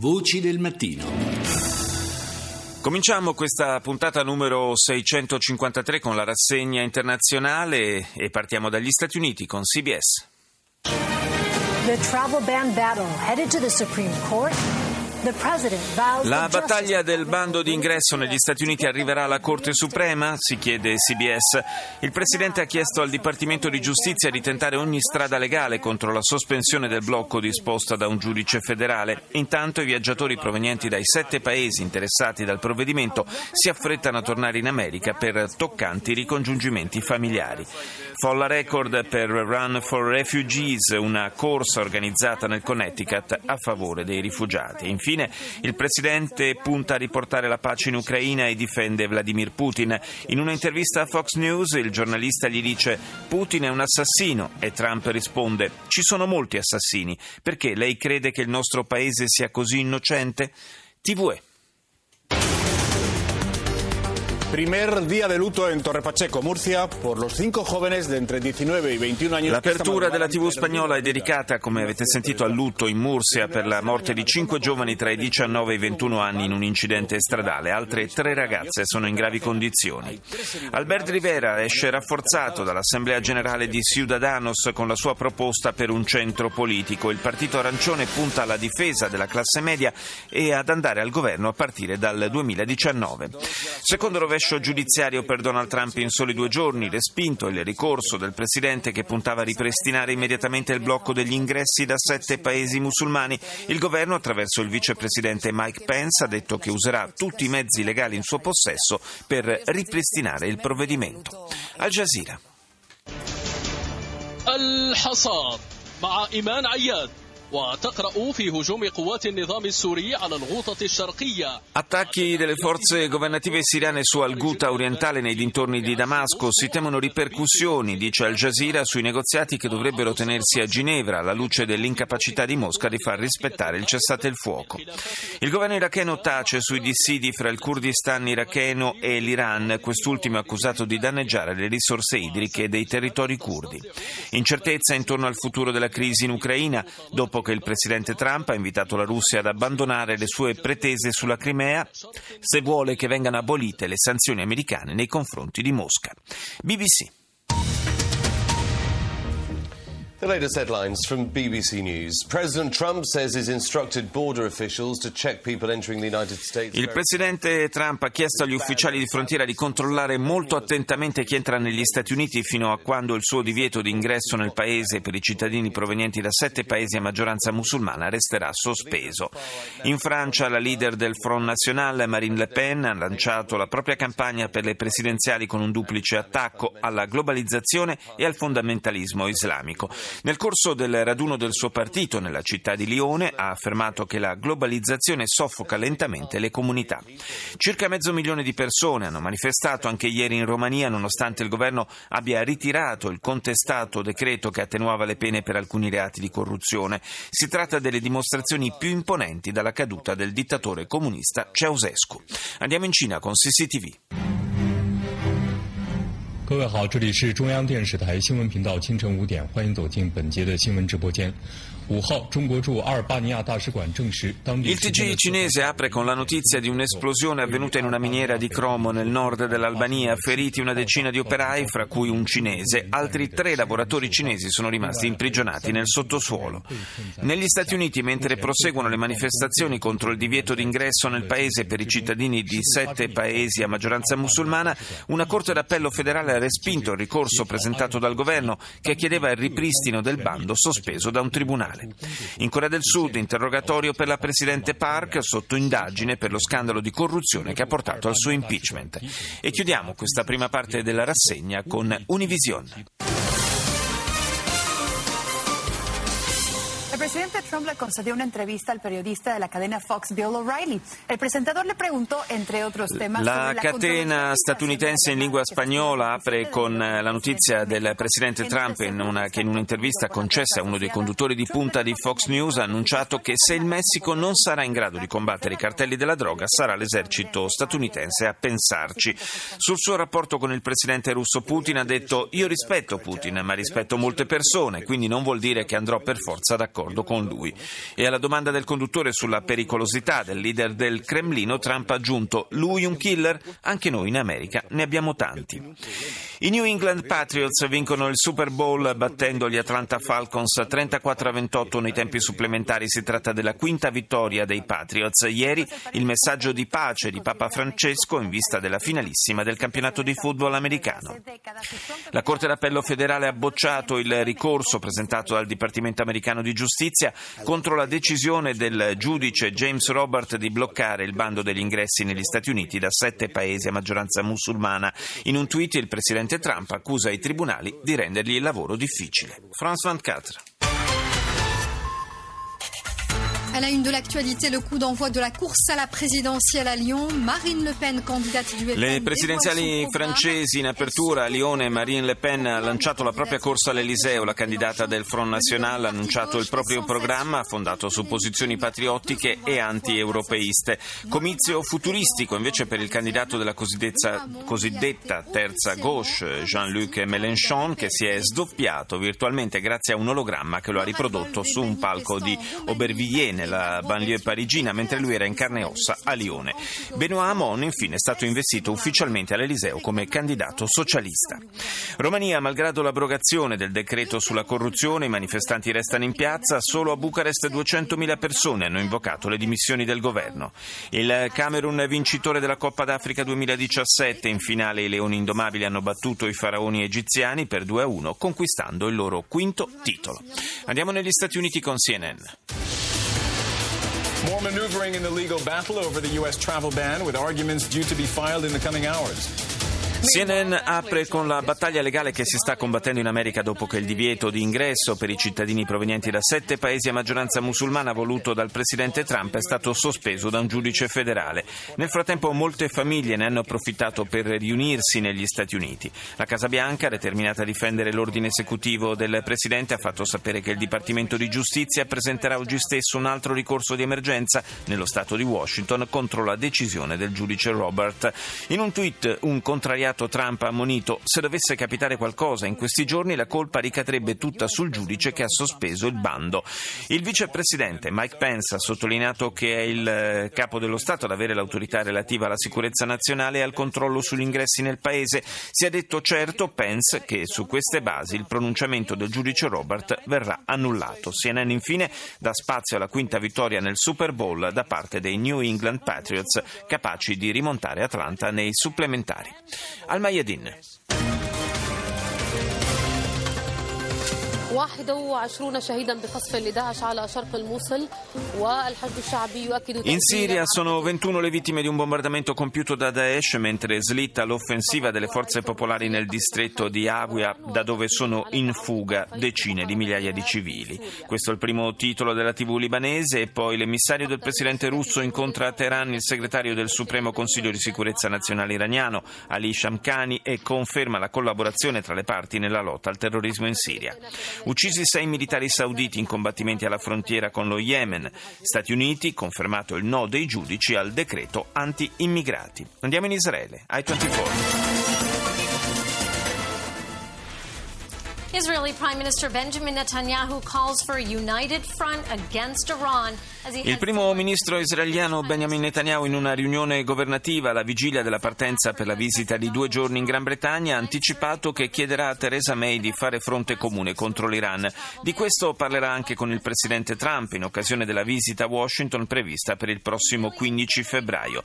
Voci del mattino. Cominciamo questa puntata numero 653 con la rassegna internazionale e partiamo dagli Stati Uniti con CBS. The travel ban battle headed to the Supreme Court. La battaglia del bando di ingresso negli Stati Uniti arriverà alla Corte Suprema? Si chiede CBS. Il Presidente ha chiesto al Dipartimento di Giustizia di tentare ogni strada legale contro la sospensione del blocco disposta da un giudice federale. Intanto i viaggiatori provenienti dai sette paesi interessati dal provvedimento si affrettano a tornare in America per toccanti ricongiungimenti familiari. Folla record per Run for Refugees, una corsa organizzata nel Connecticut a favore dei rifugiati. Infine, Infine, il Presidente punta a riportare la pace in Ucraina e difende Vladimir Putin. In un'intervista a Fox News il giornalista gli dice Putin è un assassino e Trump risponde ci sono molti assassini. Perché lei crede che il nostro paese sia così innocente? TVE. Primer día de luto en Torre Pacheco, Murcia, por los cinco jóvenes de entre 19 y 21 años. L'apertura della TV spagnola è dedicata, come avete sentito, al lutto in Murcia per la morte di cinque giovani tra i 19 e i 21 anni in un incidente stradale. Altre tre ragazze sono in gravi condizioni. Albert Rivera esce rafforzato dall'Assemblea Generale di Ciudadanos con la sua proposta per un centro politico. Il partito arancione punta alla difesa della classe media e ad andare al governo a partire dal 2019. Secondo rovescio rovescio giudiziario per Donald Trump in soli due giorni, respinto il ricorso del presidente che puntava a ripristinare immediatamente il blocco degli ingressi da sette paesi musulmani. Il governo, attraverso il vicepresidente Mike Pence, ha detto che userà tutti i mezzi legali in suo possesso per ripristinare il provvedimento. Al Jazeera. الحصاد مع إيمان عياد وتقرأ في هجوم قوات النظام السوري على الغوطة الشرقية Attacchi delle forze governative siriane su Al-Ghouta orientale nei dintorni di Damasco. Si temono ripercussioni, dice Al Jazeera, sui negoziati che dovrebbero tenersi a Ginevra alla luce dell'incapacità di Mosca di far rispettare il cessate il fuoco. Il governo iracheno tace sui dissidi fra il Kurdistan iracheno e l'Iran, quest'ultimo accusato di danneggiare le risorse idriche dei territori curdi. Incertezza intorno al futuro della crisi in Ucraina, dopo che il presidente Trump ha invitato la Russia ad abbandonare le sue pretese sulla Crimea se vuole che vengano abolite le sanzioni americane nei confronti di Mosca. BBC. The latest headlines from BBC News. President Trump says he's instructed border officials to check people entering the United States. Il presidente Trump ha chiesto agli ufficiali di frontiera di controllare molto attentamente chi entra negli Stati Uniti fino a quando il suo divieto di ingresso nel paese per i cittadini provenienti da sette paesi a maggioranza musulmana resterà sospeso. In Francia la leader del Front National, Marine Le Pen, ha lanciato la propria campagna per le presidenziali con un duplice attacco alla globalizzazione e al fondamentalismo islamico. Nel corso del raduno del suo partito nella città di Lione ha affermato che la globalizzazione soffoca lentamente le comunità. Circa mezzo milione di persone hanno manifestato anche ieri in Romania nonostante il governo abbia ritirato il contestato decreto che attenuava le pene per alcuni reati di corruzione. Si tratta delle dimostrazioni più imponenti dalla caduta del dittatore comunista Ceausescu. Andiamo in Cina con CCTV. 各位好，这里是中央电视台新闻频道，清晨五点，欢迎走进本节的新闻直播间。Il TG cinese apre con la notizia di un'esplosione avvenuta in una miniera di cromo nel nord dell'Albania, feriti una decina di operai, fra cui un cinese. Altri tre lavoratori cinesi sono rimasti imprigionati nel sottosuolo. Negli Stati Uniti, mentre proseguono le manifestazioni contro il divieto d'ingresso nel paese per i cittadini di sette paesi a maggioranza musulmana, una Corte d'Appello federale ha respinto il ricorso presentato dal governo che chiedeva il ripristino del bando sospeso da un tribunale. In Corea del Sud, interrogatorio per la Presidente Park sotto indagine per lo scandalo di corruzione che ha portato al suo impeachment. E chiudiamo questa prima parte della rassegna con Univision. Presidente Trump le concedió una entrevista al periodista de la cadena Fox, Bill O'Reilly. El presentador le preguntó, entre otros temas, la, la catena statunitense in lingua spagnola apre con la notizia del presidente Trump in una, che in un'intervista concessa a uno dei conduttori di punta di Fox News ha annunciato che se il Messico non sarà in grado di combattere i cartelli della droga sarà l'esercito statunitense a pensarci. Sul suo rapporto con il presidente russo Putin ha detto io rispetto Putin ma rispetto molte persone, quindi non vuol dire che andrò per forza d'accordo d'accordo con lui. E alla domanda del conduttore sulla pericolosità del leader del Cremlino, Trump ha aggiunto lui un killer? Anche noi in America ne abbiamo tanti. I New England Patriots vincono il Super Bowl battendo gli Atlanta Falcons 34 a 28 nei tempi supplementari. Si tratta della quinta vittoria dei Patriots. Ieri il messaggio di pace di Papa Francesco in vista della finalissima del campionato di football americano. La Corte d'Appello federale ha bocciato il ricorso presentato dal Dipartimento americano di giustizia contro la decisione del giudice James Robert di bloccare il bando degli ingressi negli Stati Uniti da sette paesi a maggioranza musulmana. In un tweet il presidente Trump accusa i tribunali di rendergli il lavoro difficile. France 24. À la une de l'actualité, le coup d'envoi de la course à la présidentielle à Lyon. Marine Le Pen, candidate du Le presidenziali francesi in apertura a Lione, Marine Le Pen ha lanciato la propria corsa all'Eliseo. La candidata del Front National ha annunciato il proprio programma fondato su posizioni patriottiche e anti-europeiste. Comizio futuristico invece per il candidato della cosiddetta terza gauche, Jean-Luc Mélenchon, che si è sdoppiato virtualmente grazie a un ologramma che lo ha riprodotto su un palco di Aubervilliers nella banlieue parigina mentre lui era in carne e ossa a Lione. Benoît Hamon infine è stato investito ufficialmente all'Eliseo come candidato socialista. Romania, malgrado l'abrogazione del decreto sulla corruzione, i manifestanti restano in piazza, solo a Bucarest 200.000 persone hanno invocato le dimissioni del governo. Il Camerun vincitore della Coppa d'Africa 2017, in finale i Leoni Indomabili hanno battuto i faraoni egiziani per 2-1 conquistando il loro quinto titolo. Andiamo negli Stati Uniti con CNN. More maneuvering in the legal battle over the U.S. travel ban, with arguments due to be filed in the coming hours. CNN apre con la battaglia legale che si sta combattendo in America dopo che il divieto di ingresso per i cittadini provenienti da sette paesi a maggioranza musulmana voluto dal presidente Trump è stato sospeso da un giudice federale. Nel frattempo molte famiglie ne hanno approfittato per riunirsi negli Stati Uniti. La Casa Bianca, determinata a difendere l'ordine esecutivo del presidente, ha fatto sapere che il Dipartimento di Giustizia presenterà oggi stesso un altro ricorso di emergenza nello Stato di Washington contro la decisione del giudice Robert. In un tweet un contrariato candidato Trump ha ammonito se dovesse capitare qualcosa in questi giorni la colpa ricadrebbe tutta sul giudice che ha sospeso il bando. Il vicepresidente Mike Pence ha sottolineato che è il eh, capo dello Stato ad avere l'autorità relativa alla sicurezza nazionale e al controllo sugli ingressi nel paese. Si è detto certo Pence che su queste basi il pronunciamento del giudice Robert verrà annullato. CNN infine dà spazio alla quinta vittoria nel Super Bowl da parte dei New England Patriots capaci di rimontare Atlanta nei supplementari al Mayadin. In Siria sono 21 le vittime di un bombardamento compiuto da Daesh mentre slitta l'offensiva delle forze popolari nel distretto di Aguia da dove sono in fuga decine di migliaia di civili. Questo è il primo titolo della TV libanese e poi l'emissario del presidente russo incontra a Teheran il segretario del Supremo Consiglio di Sicurezza Nazionale iraniano Ali Shamkhani e conferma la collaborazione tra le parti nella lotta al terrorismo in Siria. Uccisi sei militari sauditi in combattimenti alla frontiera con lo Yemen. Stati Uniti confermato il no dei giudici al decreto anti-immigrati. Andiamo in Israele, ai 24. Il primo ministro israeliano Benjamin Netanyahu in una riunione governativa alla vigilia della partenza per la visita di due giorni in Gran Bretagna ha anticipato che chiederà a Theresa May di fare fronte comune contro l'Iran. Di questo parlerà anche con il presidente Trump in occasione della visita a Washington prevista per il prossimo 15 febbraio.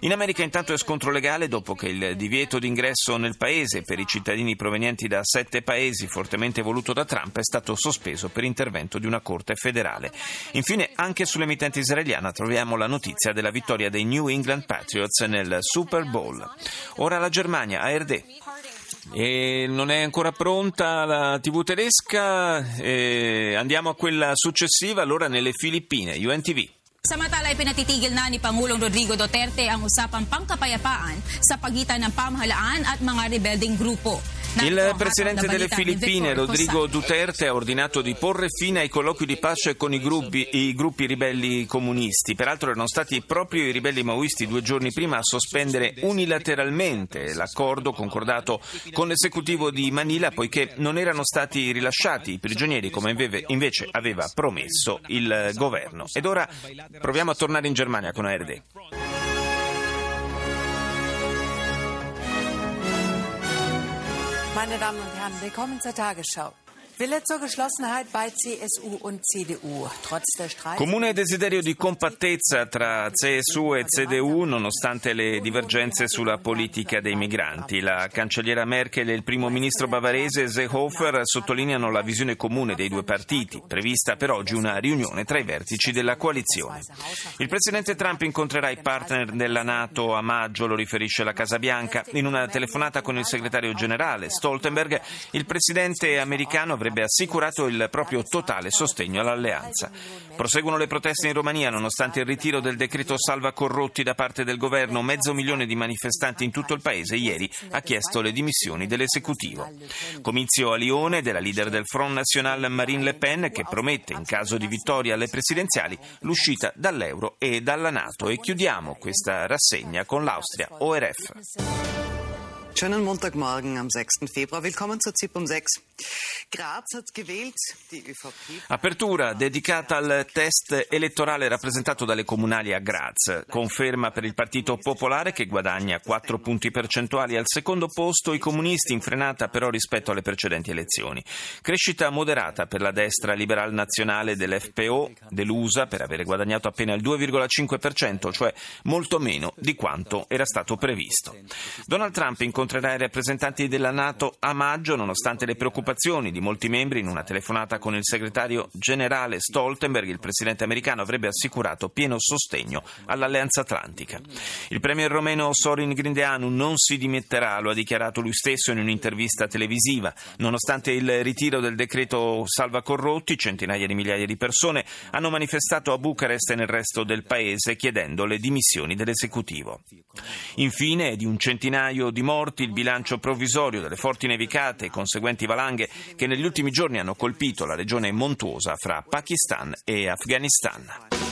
In America intanto è scontro legale dopo che il divieto d'ingresso nel paese per i cittadini provenienti da sette paesi fortemente voluto da Trump è stato sospeso per intervento di una corte federale. Infine anche sull'emittente israeliana troviamo la notizia della vittoria dei New England Patriots nel Super Bowl. Ora la Germania, ARD. E non è ancora pronta la TV tedesca, e andiamo a quella successiva, allora nelle Filippine, UNTV. Samantala ay pinatitigil na ni Pangulong Rodrigo Duterte ang usapang pangkapayapaan sa pagitan ng pamahalaan at mga rebelding grupo. Il presidente delle Filippine, Rodrigo Duterte, ha ordinato di porre fine ai colloqui di pace con i gruppi, i gruppi ribelli comunisti. Peraltro erano stati proprio i ribelli maoisti due giorni prima a sospendere unilateralmente l'accordo concordato con l'esecutivo di Manila poiché non erano stati rilasciati i prigionieri come invece aveva promesso il governo. Ed ora proviamo a tornare in Germania con ARD. Meine Damen und Herren, willkommen zur Tagesschau. Comune desiderio di compattezza tra CSU e CDU nonostante le divergenze sulla politica dei migranti. La cancelliera Merkel e il primo ministro bavarese Seehofer sottolineano la visione comune dei due partiti, prevista per oggi una riunione tra i vertici della coalizione. Il presidente Trump incontrerà i partner della Nato a maggio, lo riferisce la Casa Bianca. In una telefonata con il segretario generale Stoltenberg, il presidente americano avrebbe avrebbe assicurato il proprio totale sostegno all'alleanza. Proseguono le proteste in Romania nonostante il ritiro del decreto salva corrotti da parte del governo. Mezzo milione di manifestanti in tutto il paese ieri ha chiesto le dimissioni dell'esecutivo. Comizio a Lione della leader del Front National Marine Le Pen che promette in caso di vittoria alle presidenziali l'uscita dall'euro e dalla Nato. E chiudiamo questa rassegna con l'Austria ORF. Schönen Montagmorgen am 6. Februar. Willkommen zur ZIP um 6. Graz hat gewählt, die ÖVP. Apertura dedicata al test elettorale rappresentato dalle comunali a Graz. Conferma per il Partito Popolare che guadagna 4 punti percentuali al secondo posto, i comunisti in frenata però rispetto alle precedenti elezioni. Crescita moderata per la destra liberal nazionale dell'FPO, delusa per avere guadagnato appena il 2,5%, cioè molto meno di quanto era stato previsto. Donald Trump incontra incontrerà i rappresentanti della Nato a maggio, nonostante le preoccupazioni di molti membri. In una telefonata con il segretario generale Stoltenberg, il presidente americano avrebbe assicurato pieno sostegno all'Alleanza Atlantica. Il premier romeno Sorin Grindeanu non si dimetterà, lo ha dichiarato lui stesso in un'intervista televisiva. Nonostante il ritiro del decreto salva corrotti, centinaia di migliaia di persone hanno manifestato a Bucarest e nel resto del paese chiedendo le dimissioni dell'esecutivo. Infine, di un centinaio di morti il bilancio provvisorio delle forti nevicate e conseguenti valanghe che negli ultimi giorni hanno colpito la regione montuosa fra Pakistan e Afghanistan.